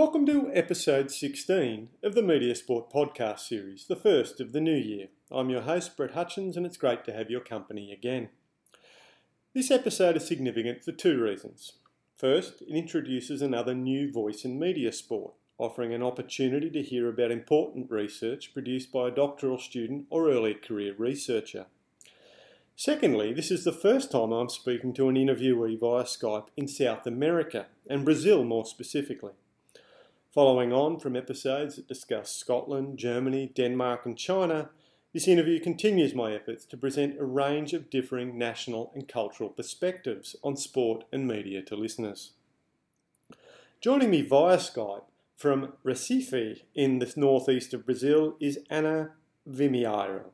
Welcome to episode 16 of the Media Sport podcast series, the first of the new year. I'm your host, Brett Hutchins, and it's great to have your company again. This episode is significant for two reasons. First, it introduces another new voice in media sport, offering an opportunity to hear about important research produced by a doctoral student or early career researcher. Secondly, this is the first time I'm speaking to an interviewee via Skype in South America, and Brazil more specifically. Following on from episodes that discuss Scotland, Germany, Denmark, and China, this interview continues my efforts to present a range of differing national and cultural perspectives on sport and media to listeners. Joining me via Skype from Recife in the northeast of Brazil is Ana Vimieiro.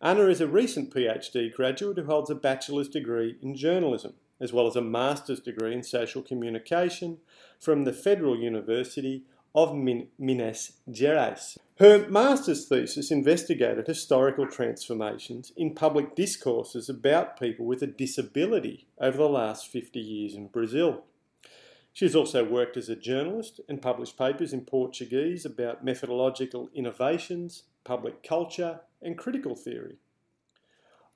Ana is a recent PhD graduate who holds a bachelor's degree in journalism, as well as a master's degree in social communication from the Federal University of Min- Minas Gerais. Her master's thesis investigated historical transformations in public discourses about people with a disability over the last 50 years in Brazil. She has also worked as a journalist and published papers in Portuguese about methodological innovations, public culture, and critical theory.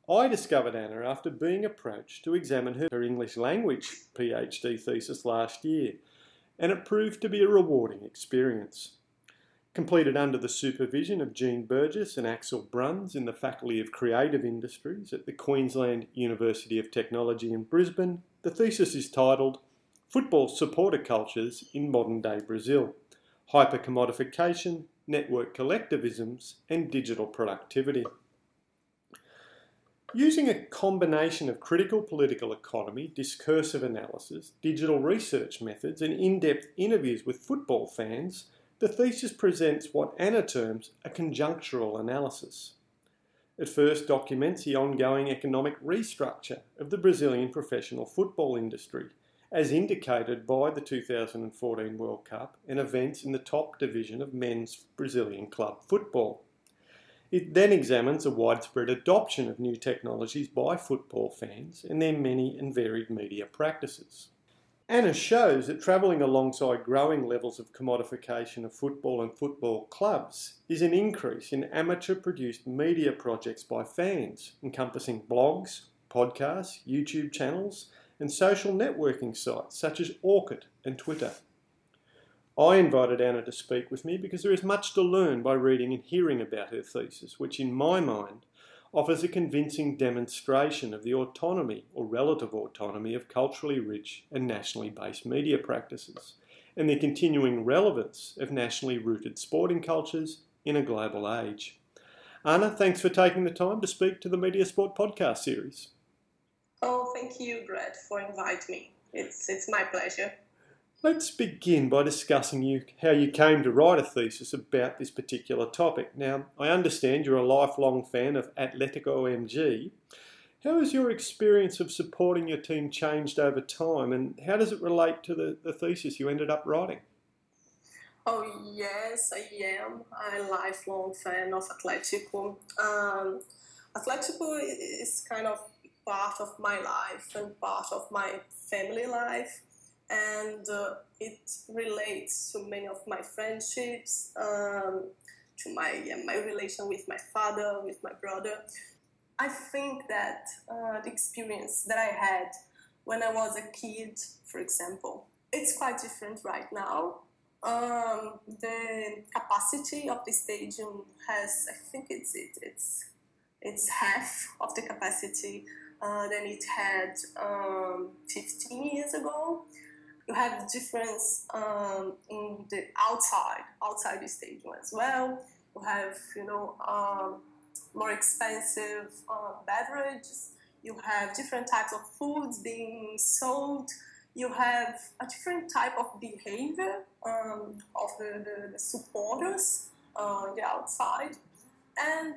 I discovered Ana after being approached to examine her English language PhD thesis last year, and it proved to be a rewarding experience. Completed under the supervision of Jean Burgess and Axel Bruns in the Faculty of Creative Industries at the Queensland University of Technology in Brisbane, the thesis is titled Football Supporter Cultures in Modern Day Brazil Hypercommodification, network collectivisms, and digital productivity. Using a combination of critical political economy, discursive analysis, digital research methods, and in depth interviews with football fans, the thesis presents what Ana terms a conjunctural analysis. It first documents the ongoing economic restructure of the Brazilian professional football industry as indicated by the 2014 World Cup and events in the top division of men's Brazilian club football. It then examines the widespread adoption of new technologies by football fans and their many and varied media practices. Ana shows that travelling alongside growing levels of commodification of football and football clubs is an increase in amateur produced media projects by fans, encompassing blogs, podcasts, YouTube channels, and social networking sites such as Orkut and Twitter. I invited Ana to speak with me because there is much to learn by reading and hearing about her thesis, which, in my mind, offers a convincing demonstration of the autonomy or relative autonomy of culturally rich and nationally based media practices and the continuing relevance of nationally rooted sporting cultures in a global age. Ana, thanks for taking the time to speak to the Media Sport podcast series. Oh, thank you, Brett, for inviting me. It's, it's my pleasure. Let's begin by discussing you, how you came to write a thesis about this particular topic. Now, I understand you're a lifelong fan of Atletico MG. How has your experience of supporting your team changed over time, and how does it relate to the, the thesis you ended up writing? Oh, yes, I am a lifelong fan of Atletico. Um, Atletico is kind of part of my life and part of my family life and uh, it relates to many of my friendships um, to my yeah, my relation with my father with my brother i think that uh, the experience that i had when i was a kid for example it's quite different right now um, the capacity of the stadium has i think it's it, it's it's half of the capacity uh, than it had um, 15 years ago. You have the difference um, in the outside, outside the stadium as well. You have, you know, um, more expensive uh, beverages. You have different types of foods being sold. You have a different type of behavior um, of the, the, the supporters on uh, the outside. And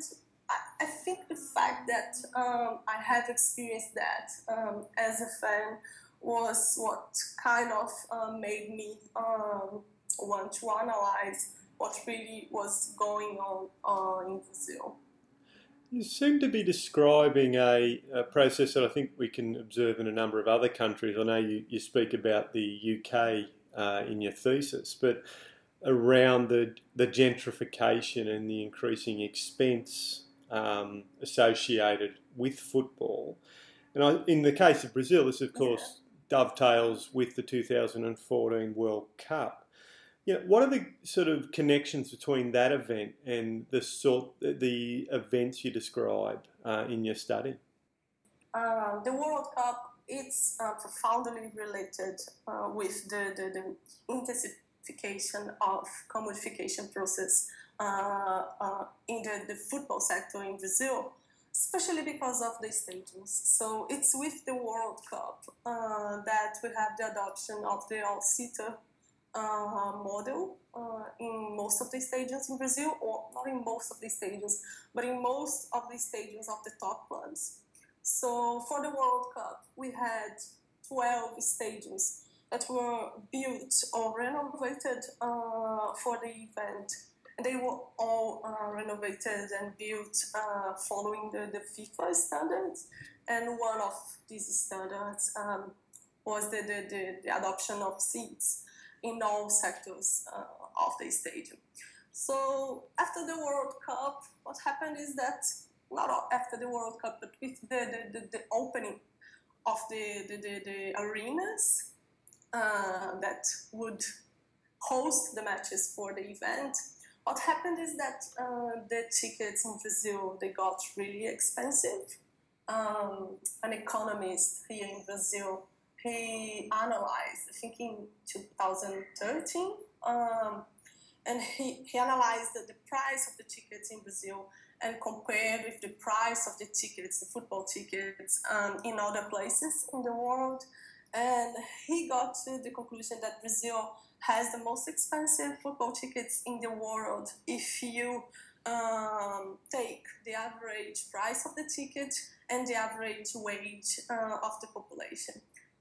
I, think the fact that um, I have experienced that um, as a fan was what kind of uh, made me um, want to analyze what really was going on uh, in Brazil. You seem to be describing a, a, process that I think we can observe in a number of other countries. I know you, you speak about the UK uh, in your thesis, but around the, the gentrification and the increasing expense um, associated with football. And I, in the case of Brazil, this of course. Dovetails with the 2014 World Cup. You know, what are the sort of connections between that event and the sort the events you describe uh, in your study? Uh, the World Cup it's uh, profoundly related uh, with the, the, the, intensification of commodification process uh, uh, in the, the football sector in Brazil, especially because of the stadiums. So it's with the World Cup uh, that we have the adoption of the all-seater uh, model uh, in most of the stadiums in Brazil, or not in most of the stadiums, but in most of the stadiums of the top clubs. So for the World Cup, we had 12 stadiums that were built or renovated uh, for the event. They were all uh, renovated and built uh, following the, the FIFA standards. And one of these standards um, was the, the, the, the, adoption of seats in all sectors uh, of the stadium. So after the World Cup, what happened is that not after the World Cup, but with the, the, the, the opening of the, the, the, the arenas uh, that would host the matches for the event. What happened is that uh, the tickets in Brazil they got really expensive. Um, an economist here in Brazil he analyzed, I think in 2013, um, and he, he analyzed the, price of the tickets in Brazil and compared with the price of the tickets, the football tickets, um, in other places in the world. Got to the conclusion that Brazil has the most expensive football tickets in the world if you um, take the average price of the ticket and the average wage uh, of the population.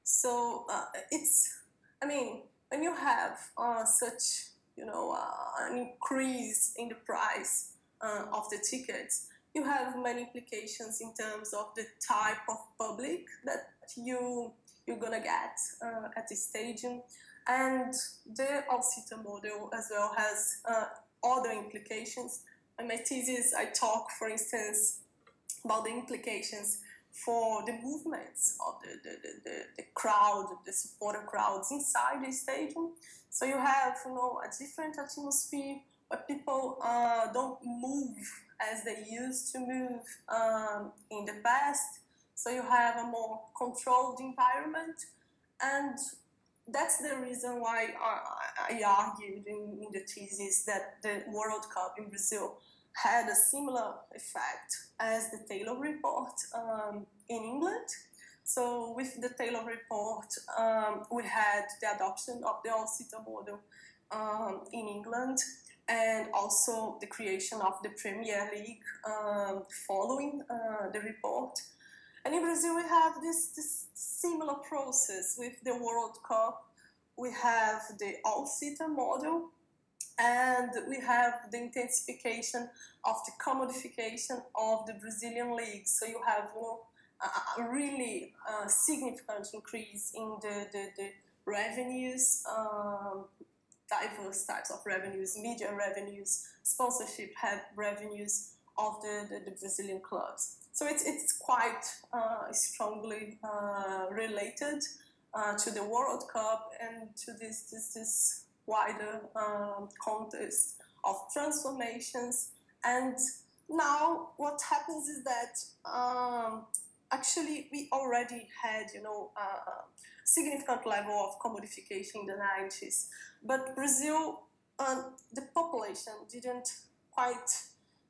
So uh, it's, I mean, when you have uh, such, you know, uh, an increase in the price uh, of the tickets, you have many implications in terms of the type of public that you you're gonna get uh, at the stadium, and the all-seater model as well has uh, other implications. In my thesis, I talk, for instance, about the implications for the movements of the, the, the, the, crowd, the supporter crowds inside the stadium. So you have you know a different atmosphere but people uh, don't move as they used to move um, in the past. So you have a more controlled environment, and that's the reason why I, argued in, in, the thesis that the World Cup in Brazil had a similar effect as the Taylor report um, in England. So with the Taylor report, um, we had the adoption of the all-seater model um, in England and also the creation of the Premier League um, following uh, the report. And in Brazil, we have this, this similar process with the World Cup. We have the all-seater model, and we have the intensification of the commodification of the Brazilian league. So you have you know, a really uh, significant increase in the, the, the revenues um, diverse types of revenues, media revenues, sponsorship revenues of the, the, the, Brazilian clubs. So it's, it's quite uh, strongly uh, related uh, to the World Cup and to this, this, this wider um, context of transformations. And now what happens is that um, actually we already had, you know, uh, significant level of commodification in the 90s. But Brazil, uh, the population didn't quite,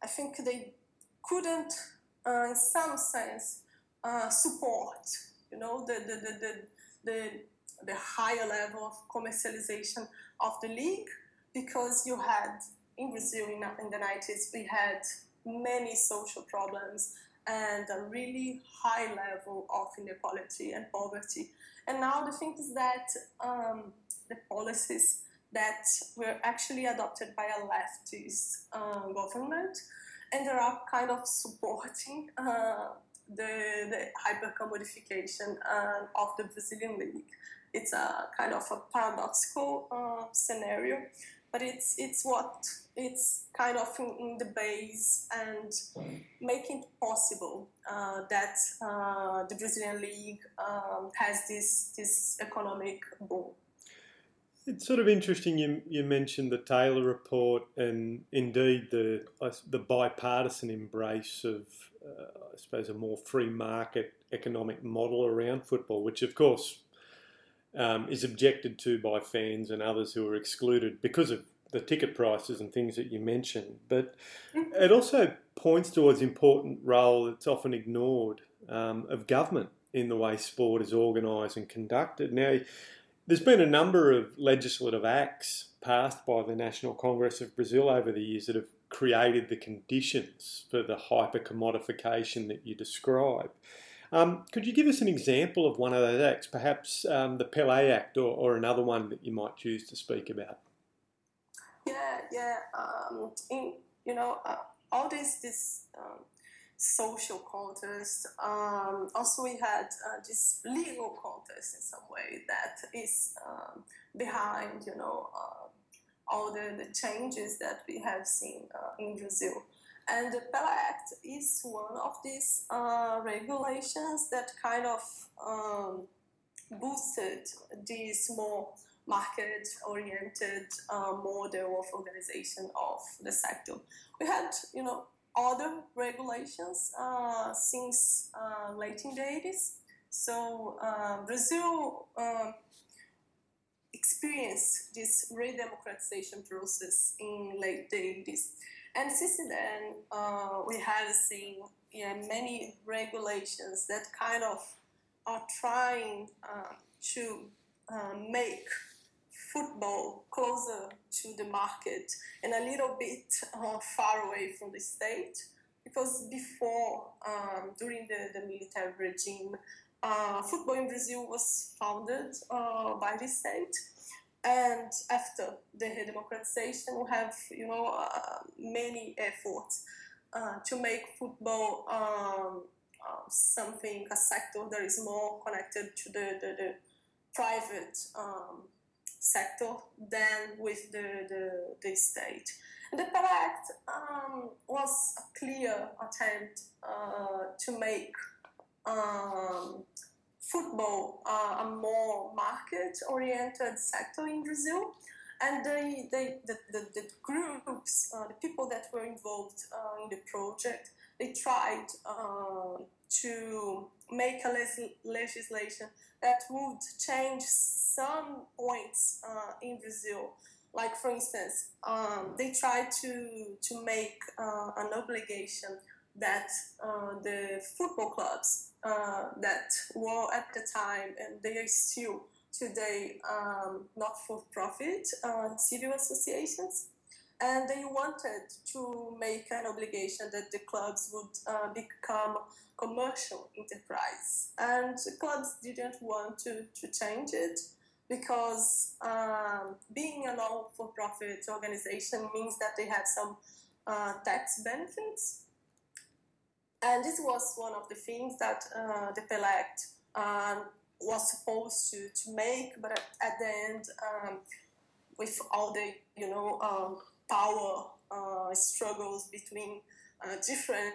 I think they couldn't, uh, in some sense, uh, support, you know, the, the, the, the, the, higher level of commercialization of the league because you had, in Brazil in, in the 90s, we had many social problems and a really high level of inequality and poverty. And now the thing is that um, the policies that were actually adopted by a leftist uh, government, and they are kind of supporting uh, the, the hyper-commodification uh, of the Brazilian league. it's a kind of a paradoxical uh, scenario, but it's it's what it's kind of in, in the base and making it possible uh, that uh, the Brazilian league um, has this this economic boom. It's sort of interesting you, you mentioned the Taylor report and indeed the the bipartisan embrace of uh, I suppose a more free market economic model around football, which of course um, is objected to by fans and others who are excluded because of the ticket prices and things that you mentioned. But mm-hmm. it also points towards important role that's often ignored um, of government in the way sport is organised and conducted. Now, there's been a number of legislative acts passed by the National Congress of Brazil over the years that have created the conditions for the hyper commodification that you describe. Um, could you give us an example of one of those acts, perhaps um, the Pelé Act or, or, another one that you might choose to speak about? Yeah, yeah. Um, in, you know, uh, all this, this um, social contest. Um, also, we had uh, this legal contest in some way that is um, behind, you know, uh, all the, the changes that we have seen uh, in Brazil. And the Pelé Act is one of these uh, regulations that kind of um, boosted this more market-oriented uh, model of organization of the sector. We had, you know, other regulations uh, since uh, late in the 80s. So uh, Brazil um, experienced this re-democratization process in late the 80s. And since then, uh, we have seen yeah, many regulations that kind of are trying uh, to make football closer to the market and a little bit uh, far away from the state. Because before, um, during the, the military regime, uh, football in Brazil was founded uh, by the state. And after the democratization, we have you know uh, many efforts uh, to make football um, uh, something a sector that is more connected to the, the, the private um, sector than with the, the, the state. And the Pelé Act um, was a clear attempt uh, to make um, football uh, a more market-oriented sector in Brazil. And they, they, the, the, the groups, uh, the people that were involved uh, in the project, they tried uh, to make a legislation that would change some points uh, in Brazil. Like, for instance, um, they tried to, to make uh, an obligation that uh, the football clubs uh, that were at the time, and they are still today um, not for profit uh, civil associations, and they wanted to make an obligation that the clubs would uh, become commercial enterprise. And clubs didn't want to, to change it because um, being a non-for-profit organization means that they had some uh, tax benefits. And this was one of the things that uh, the Pelé Act um, was supposed to, to make. But at, at the end um, with all the you know um, power uh, struggles between uh, different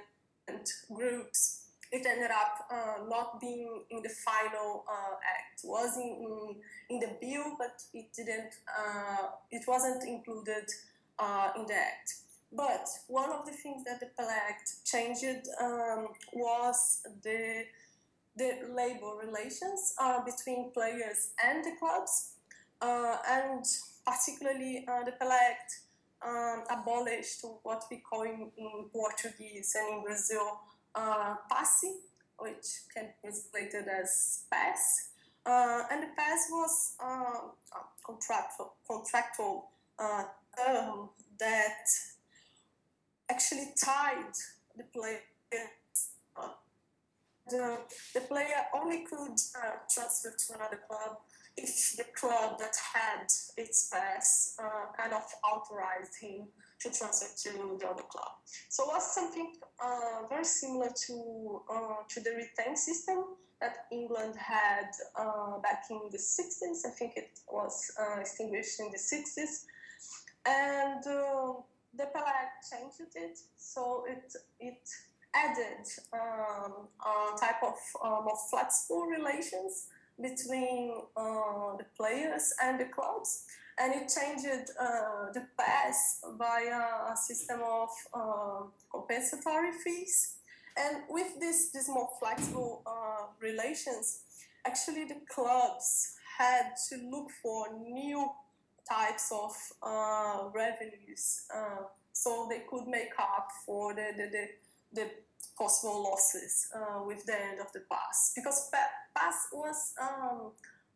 groups. It ended up uh, not being in the final uh, act. It was in, in, in, the bill, but it didn't. Uh, it wasn't included uh, in the act. But one of the things that the Pelé Act changed um, was the the labor relations between players and the clubs, and particularly the Pelé Act um, abolished what we call in, in, Portuguese and in Brazil uh, passe, which can be translated as pass. Uh, and the pass was uh, a contractual, contractual uh, term that actually tied the player. The, the player only could uh, transfer to another club if the club that had its pass uh, kind of authorized him to transfer to the other club. So it was something uh, very similar to uh, to the retain system that England had uh, back in the 60s. I think it was uh, extinguished in the 60s. And uh, the Act changed it, so it, it added um, a type of more flexible relations between uh, the players and the clubs. And it changed uh, the pass by a system of compensatory fees and with this, this more flexible uh, relations, actually the clubs had to look for new types of uh, revenues uh, so they could make up for the, the, the, the possible losses uh, with the end of the pass. Because pass was um,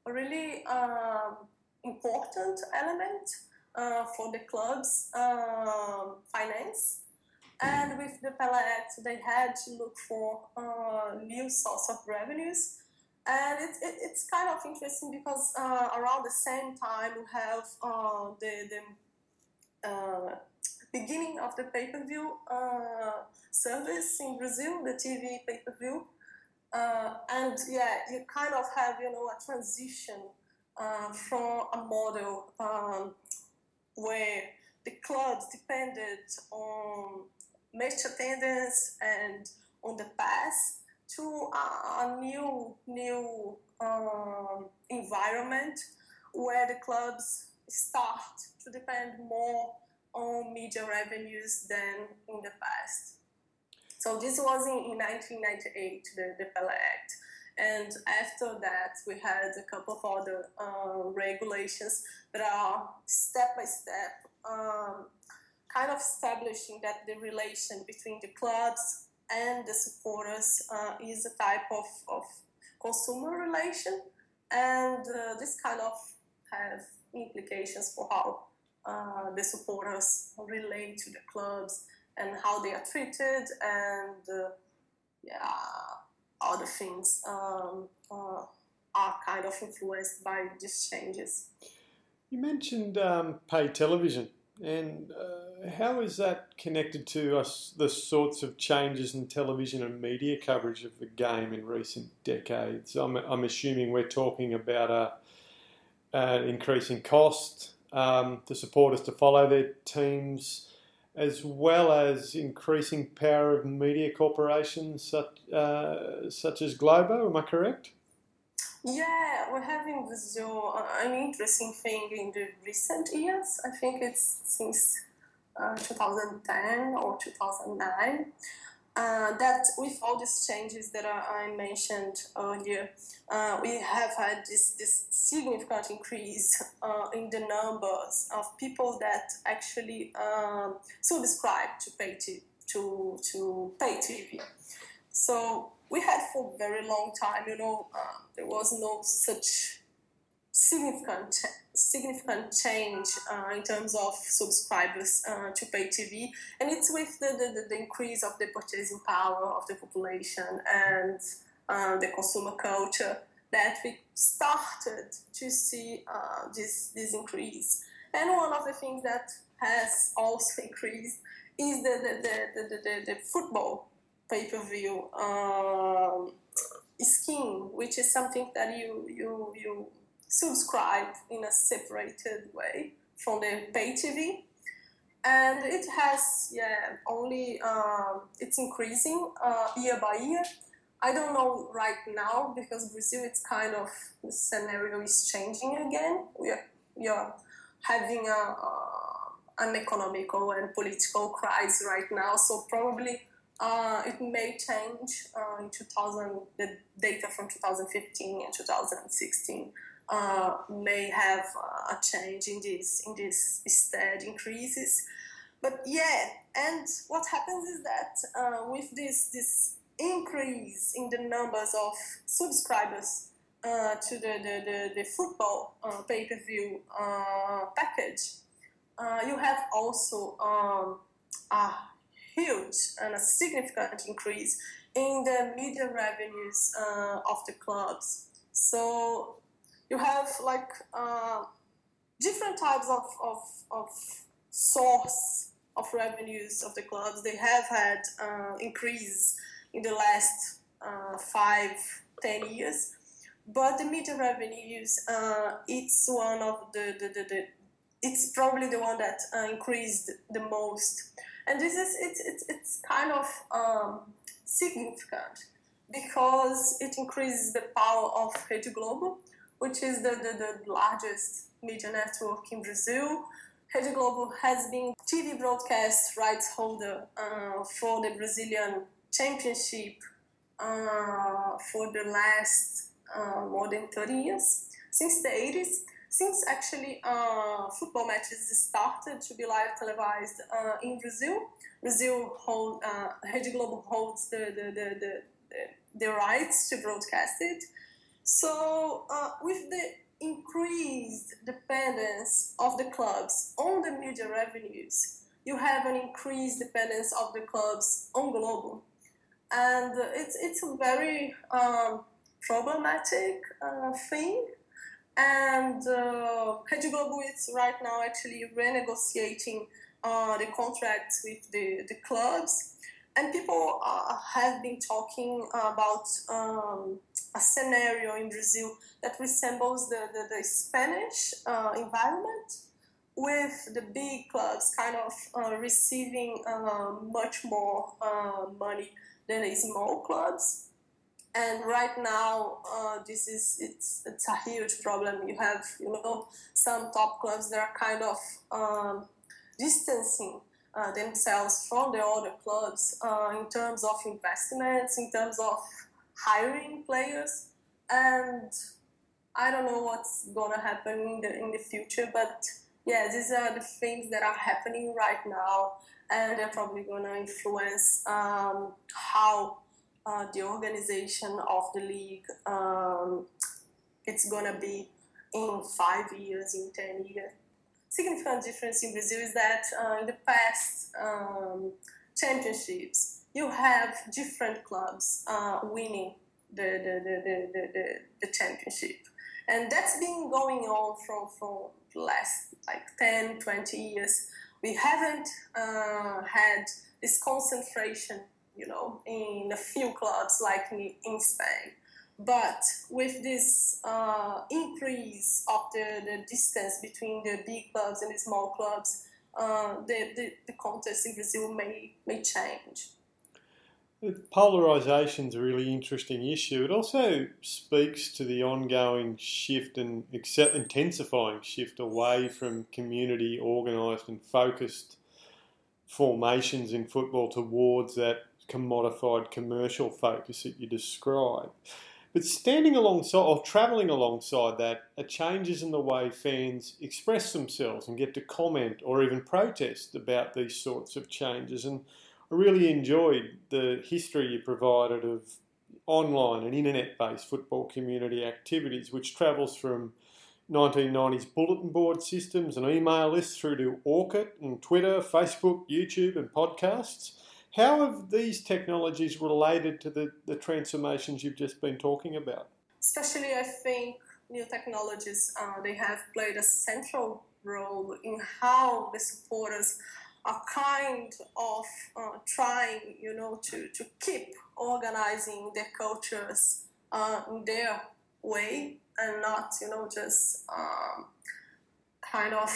a really um, important element uh, for the club's um, finance and with the Pelé they had to look for uh, new source of revenues. And it, it, it's kind of interesting because uh, around the same time we have uh, the, the uh, beginning of the pay-per-view uh, service in Brazil, the TV pay-per-view. Uh, and yeah, you kind of have, you know, a transition from a model um, where the clubs depended on match attendance and on the pass to a, new new um, environment where the clubs start to depend more on media revenues than in the past. So this was in, in 1998, the, the Pelé Act. And after that, we had a couple of other uh, regulations that are step by step um, kind of establishing that the relation between the clubs and the supporters uh, is a type of, of consumer relation, and uh, this kind of have implications for how uh, the supporters relate to the clubs and how they are treated and uh, yeah other things um, uh, are kind of influenced by these changes. You mentioned um, pay television and uh, how is that connected to us, the sorts of changes in television and media coverage of the game in recent decades? I'm, I'm assuming we're talking about a, an increasing cost um, to supporters to follow their teams, as well as increasing power of media corporations such, uh, such as Globo. Am I correct? Yeah, we're having Brazil an interesting thing in the recent years. I think it's since uh, 2010 or 2009. Uh, that with all these changes that I mentioned earlier, uh, we have had this, this significant increase uh, in the numbers of people that actually um, subscribe to pay to, to, to pay TV. So we had for a very long time, you know, uh, there was no such significant significant change uh, in terms of subscribers uh, to pay TV, and it's with the, the, the, increase of the purchasing power of the population and uh, the consumer culture that we started to see uh, this this increase. And one of the things that has also increased is the the, the, the, the, the football pay-per-view um, scheme, which is something that you, you, you subscribe in a separated way from the pay TV. And it has, yeah, only, um, it's increasing uh, year by year. I don't know right now because Brazil, it's kind of, the scenario is changing again. We are, we are having a, a, an economical and political crisis right now, so probably uh, it may change uh, in 2000. The data from 2015 and 2016 uh, may have uh, a change in this in this stead increases. But yeah, and what happens is that uh, with this this increase in the numbers of subscribers uh, to the, the, the, the football pay per view package, you have also um, a huge and a significant increase in the media revenues uh, of the clubs. So you have like uh, different types of, of, of source of revenues of the clubs. They have had uh, increase in the last uh, five 10 years. But the media revenues, uh, it's one of the, the, the, the, it's probably the one that uh, increased the most. And this is, it's, it's, it's kind of um, significant because it increases the power of Rede Globo, which is the, the, the largest media network in Brazil. Rede Globo has been TV broadcast rights holder uh, for the Brazilian Championship uh, for the last uh, more than 30 years, since the 80s. Since actually uh, football matches started to be live televised uh, in Brazil, Brazil hold, uh, Rede Globo holds the, the, the, the, the, rights to broadcast it. So with the increased dependence of the clubs on the media revenues, you have an increased dependence of the clubs on Globo, And it's, it's a very um, problematic uh, thing. And uh, Rede Globo is right now actually renegotiating uh, the contracts with the, the clubs and people uh, have been talking about um, a scenario in Brazil that resembles the, the, the Spanish uh, environment, with the big clubs kind of uh, receiving uh, much more uh, money than the small clubs. And right now, uh, this is it's it's a huge problem. You have you know some top clubs that are kind of um, distancing uh, themselves from the other clubs uh, in terms of investments, in terms of hiring players, and I don't know what's gonna happen in the in the future, but yeah, these are the things that are happening right now, and they're probably gonna influence um, how uh, the organization of the league um, it's gonna be in five years, in ten years significant difference in Brazil is that uh, in the past um, championships, you have different clubs uh, winning the, the, the, the, the, the, championship. And that's been going on from, from the last like 10, 20 years. We haven't uh, had this concentration, you know, in a few clubs like in, in Spain. But with this uh, increase of the, the distance between the big clubs and the small clubs, uh, the, the, the contest in Brazil may, may change. Polarisation is a really interesting issue. It also speaks to the ongoing shift and intensifying shift away from community organised and focused formations in football towards that commodified commercial focus that you describe. But standing alongside or travelling alongside that are changes in the way fans express themselves and get to comment or even protest about these sorts of changes. And I really enjoyed the history you provided of online and internet based football community activities, which travels from 1990s bulletin board systems and email lists through to Orkut and Twitter, Facebook, YouTube, and podcasts. How have these technologies related to the, the transformations you've just been talking about? Especially, I think new technologies uh, they have played a central role in how the supporters are kind of uh, trying, you know, to, to keep organizing their cultures uh, in their way and not, you know, just um, kind of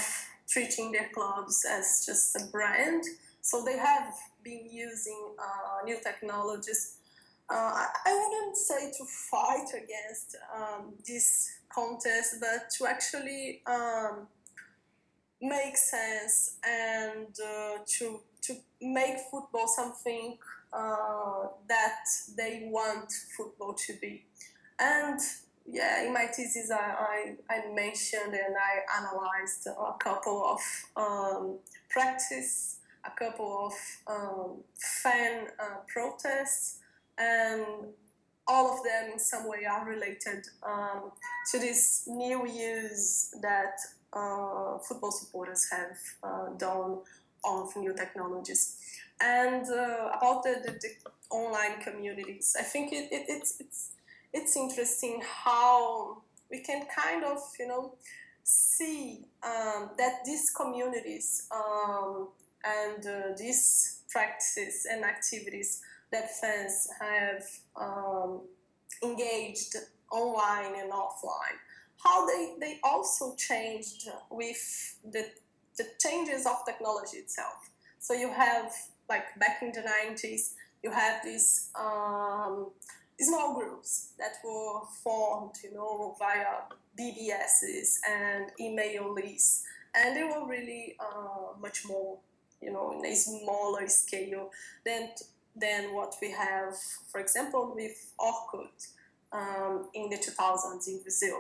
treating their clubs as just a brand. So they have been using uh, new technologies. Uh, I wouldn't say to fight against um, this contest, but to actually um, make sense and uh, to to make football something uh, that they want football to be. And yeah, in my thesis, I, I, I mentioned and I analyzed a couple of um, practice a couple of um, fan uh, protests, and all of them in some way are related um, to this new use that uh, football supporters have uh, done of new technologies. And uh, about the, the, the, online communities, I think it, it, it's, it's, it's interesting how we can kind of, you know, see um, that these communities um, and uh, these practices and activities that fans have um, engaged online and offline. How they, they also changed with the, the changes of technology itself. So you have, like back in the 90s, you have these um, small groups that were formed, you know, via BBSs and email lists, and they were really uh, much more, you know, in a smaller scale than than what we have, for example, with Orkut um, in the 2000s in Brazil,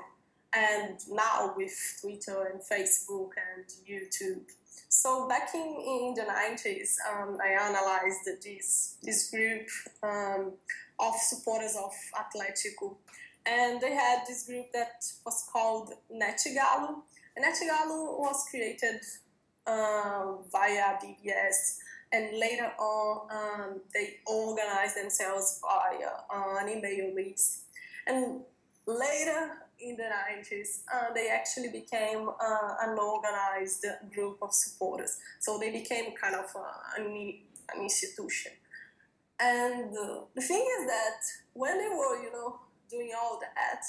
and now with Twitter and Facebook and YouTube. So back in, in the 90s, um, I analyzed this, this group um, of supporters of Atlético. And they had this group that was called NetGalo. And NetGalo was created via BBS. And later on, um, they organized themselves via uh, an email list. And later in the 90s, uh, they actually became uh, an organized group of supporters. So they became kind of uh, an, an institution. And uh, the thing is that when they were, you know, doing all that,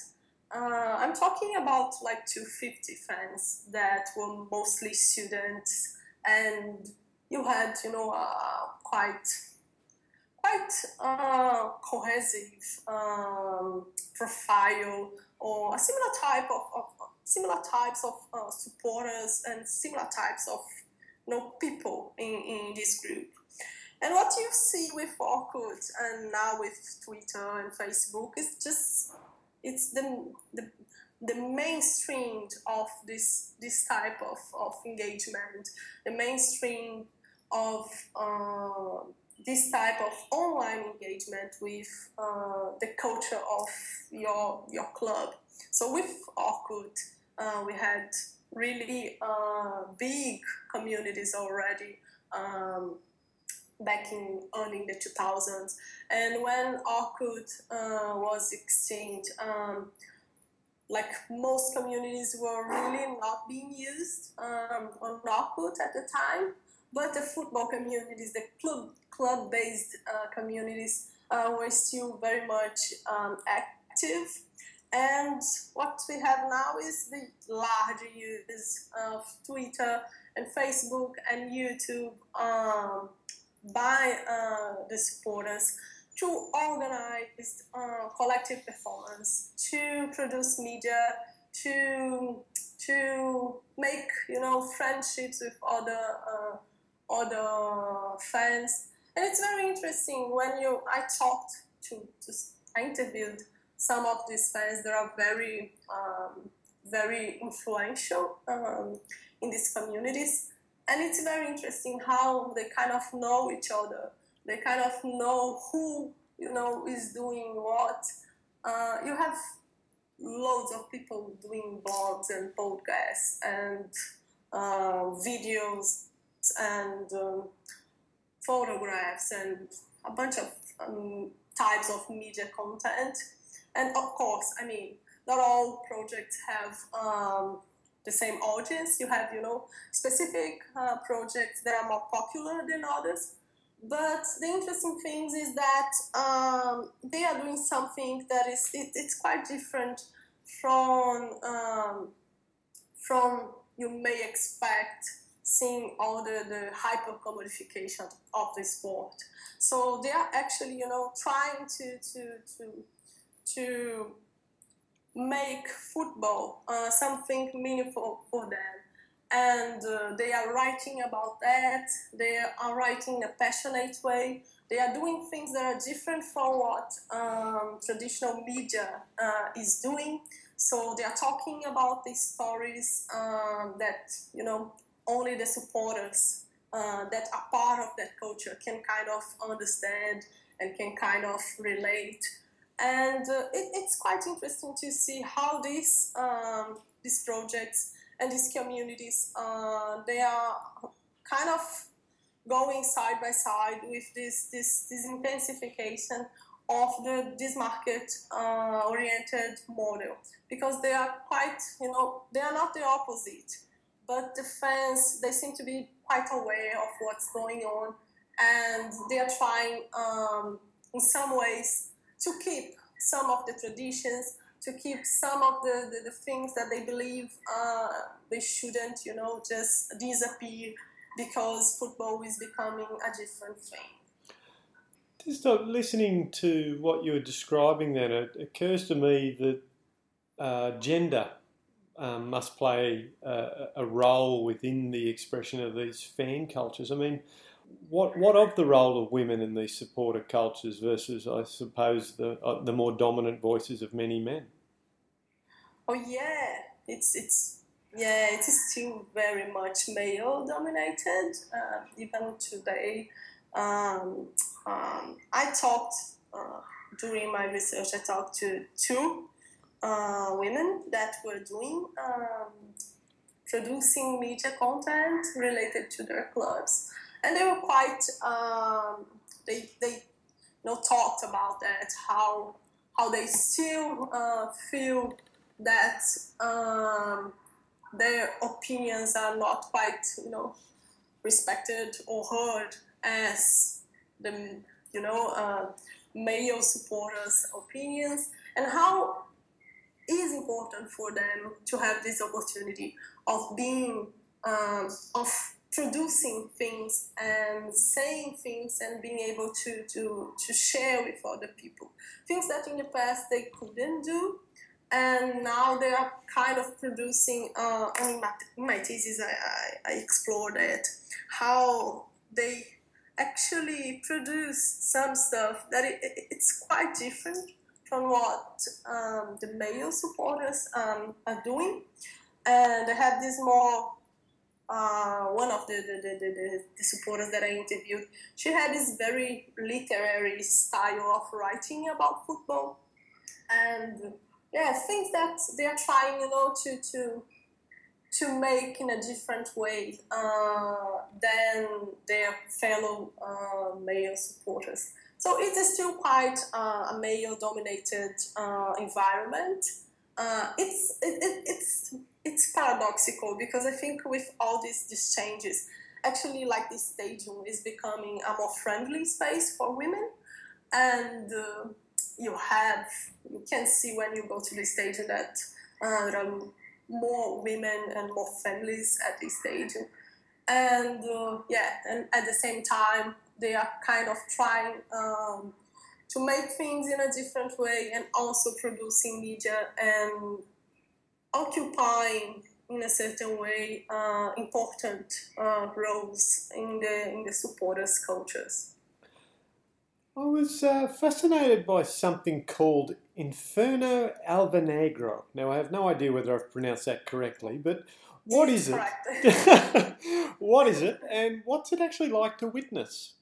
uh, I'm talking about like 250 fans that were mostly students, and you had, you know, uh, quite quite uh, cohesive um, profile or a similar type of, of similar types of uh, supporters and similar types of you know people in, in this group. And what you see with Orkut and now with Twitter and Facebook is just it's the the, the mainstream of this this type of, of engagement, the mainstream of uh, this type of online engagement with uh, the culture of your your club. So with Orkut, uh, we had really uh, big communities already. Um, back in early the 2000s. And when Orkut uh, was extinct, um, like most communities were really not being used um, on Orkut at the time, but the football communities, the club club-based uh, communities uh, were still very much um, active. And what we have now is the larger use of Twitter and Facebook and YouTube um, by uh, the supporters to organize uh, collective performance, to produce media, to to make you know friendships with other uh, other fans, and it's very interesting when you I talked to, to I interviewed some of these fans that are very um, very influential um, in these communities and it's very interesting how they kind of know each other. They kind of know who you know is doing what. Uh, you have loads of people doing blogs and podcasts and uh, videos and um, photographs and a bunch of um, types of media content. And of course, I mean, not all projects have um, the same audience. You have, you know, specific uh, projects that are more popular than others. But the interesting thing is that um, they are doing something that is it, it's quite different from um, from you may expect seeing all the, the hyper commodification of the sport. So they are actually, you know, trying to to to to make football uh, something meaningful for them. And uh, they are writing about that. They are writing in a passionate way. They are doing things that are different from what um, traditional media uh, is doing. So they are talking about these stories um, that you know only the supporters uh, that are part of that culture can kind of understand and can kind of relate and uh, it, it's quite interesting to see how these um, these projects and these communities uh, they are kind of going side by side with this this, this intensification of the this market uh, oriented model. Because they are quite you know they are not the opposite but the fans they seem to be quite aware of what's going on. And they are trying um, in some ways to keep some of the traditions, to keep some of the, the, the things that they believe uh, they shouldn't, you know, just disappear because football is becoming a different thing. Just uh, listening to what you were describing, then it occurs to me that uh, gender um, must play a, a, role within the expression of these fan cultures. I mean, what what of the role of women in these supporter cultures versus, I suppose, the uh, the more dominant voices of many men? Oh yeah, it's it's yeah, it is still very much male dominated uh, even today. Um, um, I talked uh, during my research. I talked to two uh, women that were doing um, producing media content related to their clubs, and they were quite. Um, they they you know talked about that how how they still uh, feel that um, their opinions are not quite you know respected or heard as the you know uh, male supporters' opinions, and how is important for them to have this opportunity of being um, of producing things and saying things and being able to, to, to share with other people things that in the past they couldn't do and now they are kind of producing uh, in, my, in my thesis I, I, I explored it how they actually produce some stuff that it, it, it's quite different from what um, the male supporters um, are doing. And they have this more, uh, one of the, the, the, the, supporters that I interviewed, she had this very literary style of writing about football. And yeah, things that they are trying, you know, to, to, to make in a different way uh, than their fellow uh, male supporters. So it is still quite uh, a male-dominated uh, environment. Uh, it's it, it, it's it's paradoxical because I think with all these these changes, actually, like this stadium is becoming a more friendly space for women, and uh, you have you can see when you go to the stadium that uh, there are more women and more families at this stadium, and uh, yeah, and at the same time they are kind of trying um, to make things in a different way and also producing media and occupying in a certain way uh, important uh, roles in the in the supporters cultures. I was uh, fascinated by something called Inferno Alvinegro. Now I have no idea whether I've pronounced that correctly, but what is it? what is it, and what's it actually like to witness?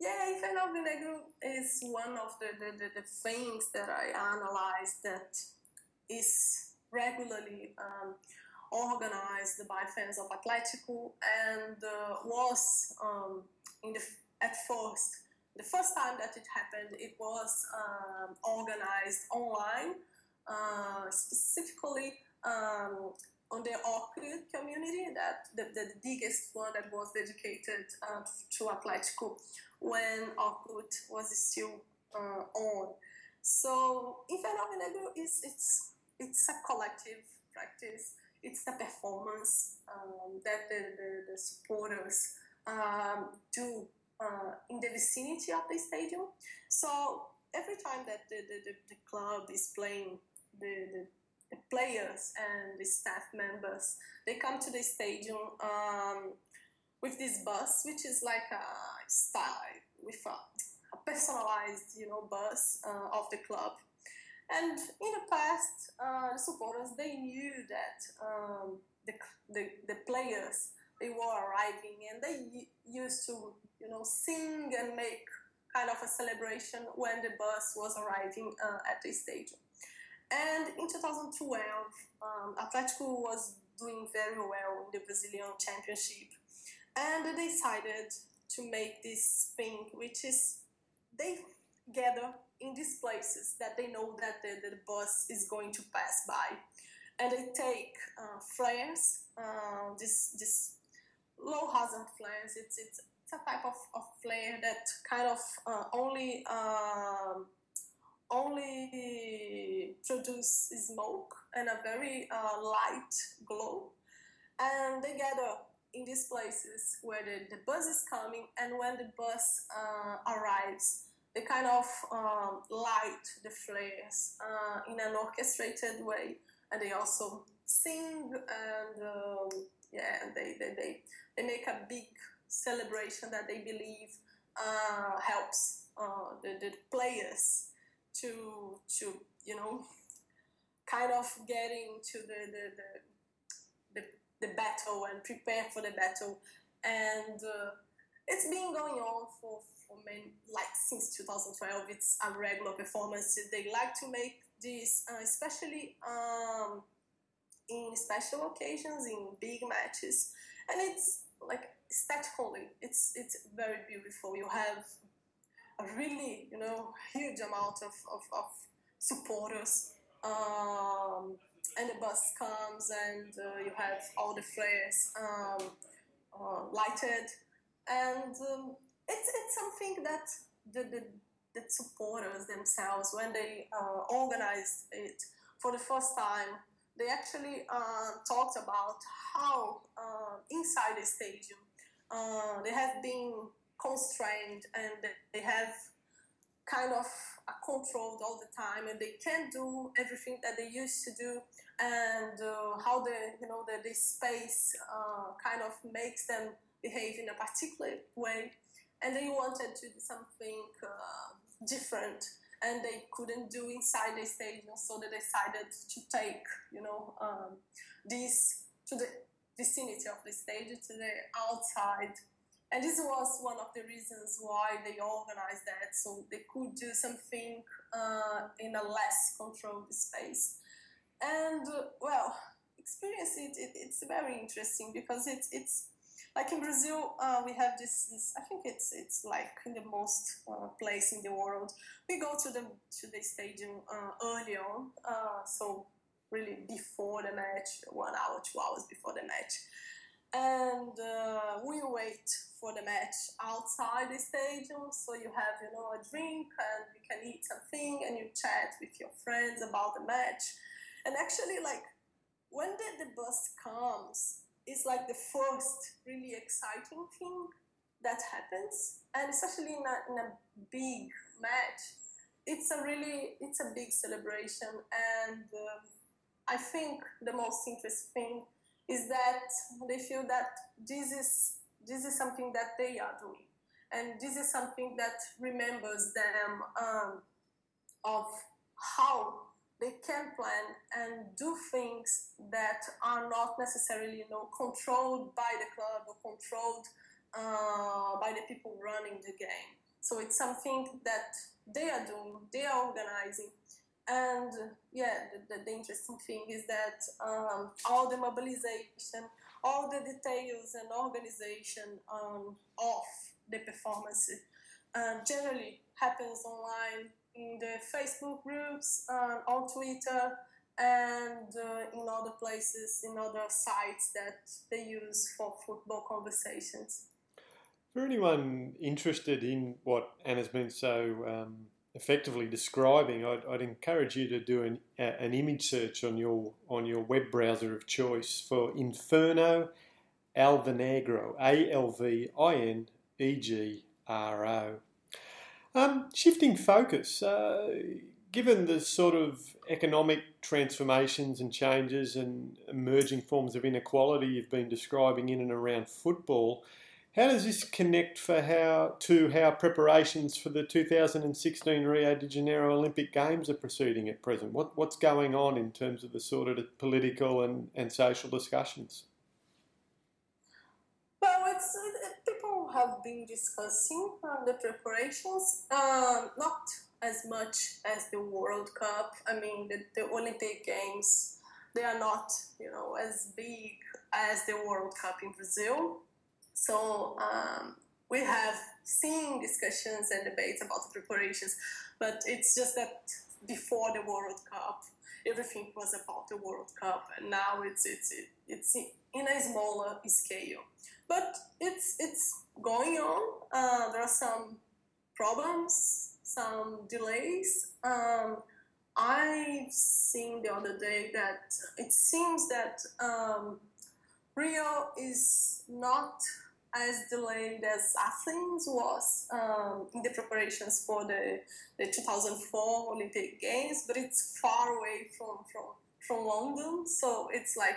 Yeah, Inferno Alvinegro is one of the, the, the, the, things that I analyzed that is regularly um, organized by fans of Atletico and uh, was um, in the at first the first time that it happened it was um, organized online uh, specifically um, on the Orkut community that the, the, biggest one that was dedicated uh, to Atletico when Orkut was still uh, on. So Inferno Alvinegro is it's it's a collective practice. It's a performance um, that the, the, the supporters um, do uh, in the vicinity of the stadium. So every time that the, the, the, club is playing, the, the, the, players and the staff members, they come to the stadium um, with this bus, which is like a style with a, a personalized, you know, bus uh, of the club. And in the past, uh, the supporters they knew that um, the, the the players they were arriving and they used to you know sing and make kind of a celebration when the bus was arriving uh, at the stadium. And in 2012, um, Atletico was doing very well in the Brazilian Championship and they decided to make this thing, which is they gather in these places that they know that the, the bus is going to pass by, and they take uh, flares, uh, this this low hazard flares. It's it's, it's a type of, of flare that kind of uh, only um, only produce smoke and a very uh, light glow. And they gather in these places where the, the bus is coming, and when the bus uh, arrives, they kind of um, light the flares uh, in an orchestrated way, and they also sing and um, yeah, and they, they, they, they make a big celebration that they believe uh, helps uh, the, the players to to you know kind of getting to the the, the, the, the battle and prepare for the battle. And uh, it's been going on for, for many like since 2012 it's a regular performance. They like to make this uh, especially um, in special occasions in big matches. And it's like aesthetically it's it's very beautiful. You have a really you know huge amount of, of, of supporters um, and the bus comes and uh, you have all the flares um, uh, lighted. And um, it's, it's something that the, the, the supporters themselves when they uh, organized it for the first time. They actually uh, talked about how uh, inside the stadium uh, they have been constrained and they have kind of controlled all the time and they can't do everything that they used to do and uh, how the you know the, the space uh, kind of makes them behave in a particular way and they wanted to do something uh, different and they couldn't do inside the stadium so they decided to take you know um, this to the vicinity of the stage to the outside and this was one of the reasons why they organized that, so they could do something uh, in a less controlled space. And uh, well, experience it, it, it's very interesting because it's it's like in Brazil, uh, we have this, this. I think it's it's like in the most uh, place in the world. We go to the to the stadium uh, early on, uh, so really before the match, one hour, two hours before the match, and uh, we wait for the match outside the stadium. So you have, you know, a drink and you can eat something and you chat with your friends about the match. And actually, like when the, the bus comes, it's like the first really exciting thing that happens, and especially in a, in a big match, it's a really it's a big celebration, and uh, I think the most interesting thing is that they feel that this is this is something that they are doing, and this is something that remembers them um, of how they can plan and do things that are not necessarily you know controlled by the club or controlled uh, by the people running the game. So it's something that they are doing, they are organizing, and yeah, the, the, the, interesting thing is that um, all the mobilization, all the details and organization um, of the performance uh, generally happens online in the Facebook groups, uh, on Twitter, and uh, in other places, in other sites that they use for football conversations. For anyone interested in what Ana's been so um, effectively describing, I'd, I'd, encourage you to do an, an image search on your on your web browser of choice for Inferno Alvinegro, A L V I N E G R O. Um, shifting focus, uh, given the sort of economic transformations and changes and emerging forms of inequality you've been describing in and around football, how does this connect for how to how preparations for the 2016 Rio de Janeiro Olympic Games are proceeding at present? What, what's going on in terms of the sort of political and, and social discussions? Well, it's, have been discussing the preparations, uh, not as much as the World Cup. I mean, the, the Olympic Games, they are not, you know, as big as the World Cup in Brazil so um, we have seen discussions and debates about the preparations, but it's just that before the World Cup, everything was about the World Cup, and now it's it's it's in a smaller scale. But it's it's going on. Uh, there are some problems, some delays. Um, I've seen the other day that it seems that um, Rio is not as delayed as Athens was um, in the preparations for the, the 2004 Olympic Games, but it's far away from, from, from London. So it's like,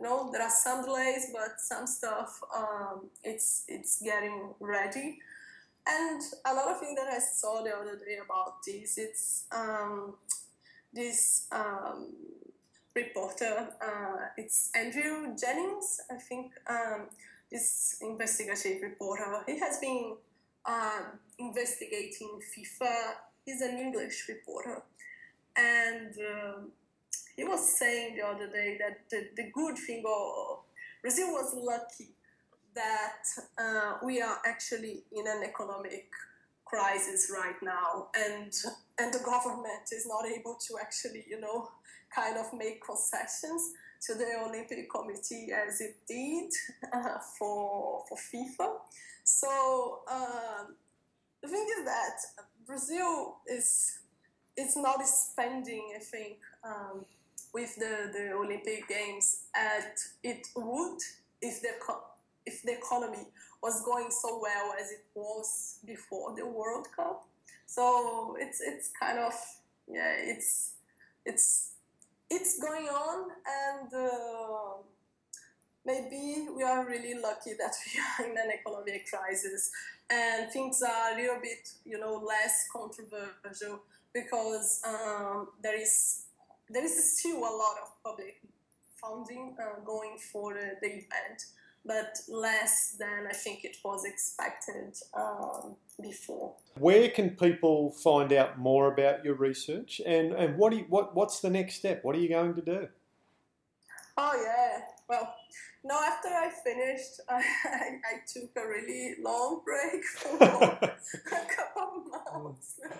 you know, there are some delays, but some stuff um, it's it's getting ready. And another thing that I saw the other day about this, it's um, this um, reporter, uh, it's Andrew Jennings, I think, um, this investigative reporter. He has been uh, investigating FIFA. He's an English reporter. And um, he was saying the other day that the, the good thing, of Brazil was lucky that uh, we are actually in an economic crisis right now, and and the government is not able to actually, you know, kind of make concessions to the Olympic Committee as it did uh, for for FIFA. So um, the thing is that Brazil is it's not spending, I think, um, with the, the Olympic Games as it would if the if the economy was going so well as it was before the World Cup. So it's it's kind of yeah it's it's it's going on and uh, maybe we are really lucky that we are in an economic crisis and things are a little bit you know less controversial because um, there is there is still a lot of public funding uh, going for the, the event but less than I think it was expected um, before. Where can people find out more about your research, and, and what, you, what what's the next step? What are you going to do? Oh yeah, well, no. After I finished, I, I, I took a really long break for a couple of months. it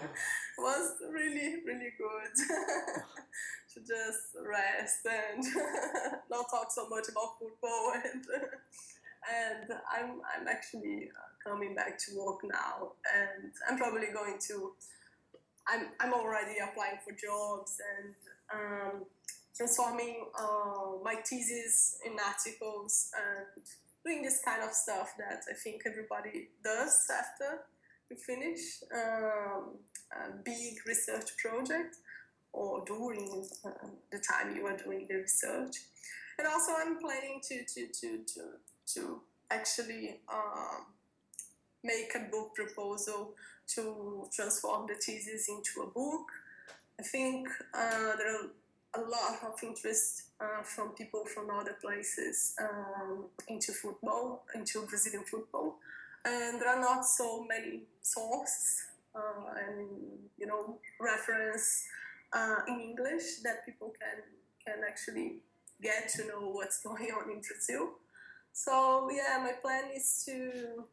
was really really good just rest and not talk so much about football. And and I'm I'm actually uh, coming back to work now. And I'm probably going to I'm I'm already applying for jobs and um, transforming uh, my thesis in articles and doing this kind of stuff that I think everybody does after you finish um, a big research project or during uh, the time you are doing the research. And also, I'm planning to to to to, to actually um, make a book proposal to transform the thesis into a book. I think uh, there are a lot of interest uh, from people from other places um, into football, into Brazilian football, and there are not so many sources uh, and you know reference uh, in English that people can can actually get to know what's going on in Brazil. So yeah, my plan is to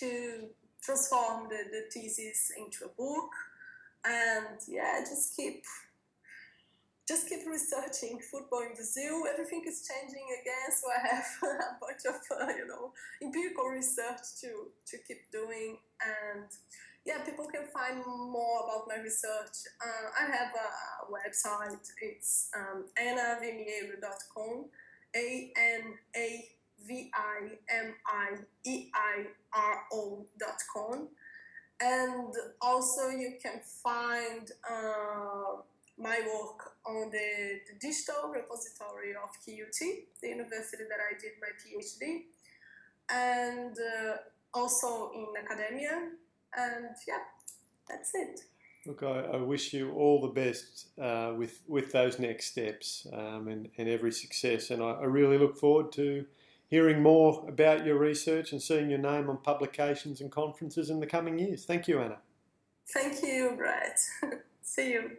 to transform the, the thesis into a book and yeah, just keep just keep researching football in Brazil. Everything is changing again, so I have a bunch of uh, you know empirical research to to keep doing and yeah, people can find more about my research. Uh, I have a website. It's um, anavimieiro.com, A N A V I M I E I R O.com. And also, you can find uh, my work on the, the, digital repository of QUT, the university that I did my PhD, and uh, also in academia and yeah, that's it. Look, I, I wish you all the best uh, with with those next steps um, and, and every success. And I, I, really look forward to hearing more about your research and seeing your name on publications and conferences in the coming years. Thank you, Ana. Thank you, Brett. See you.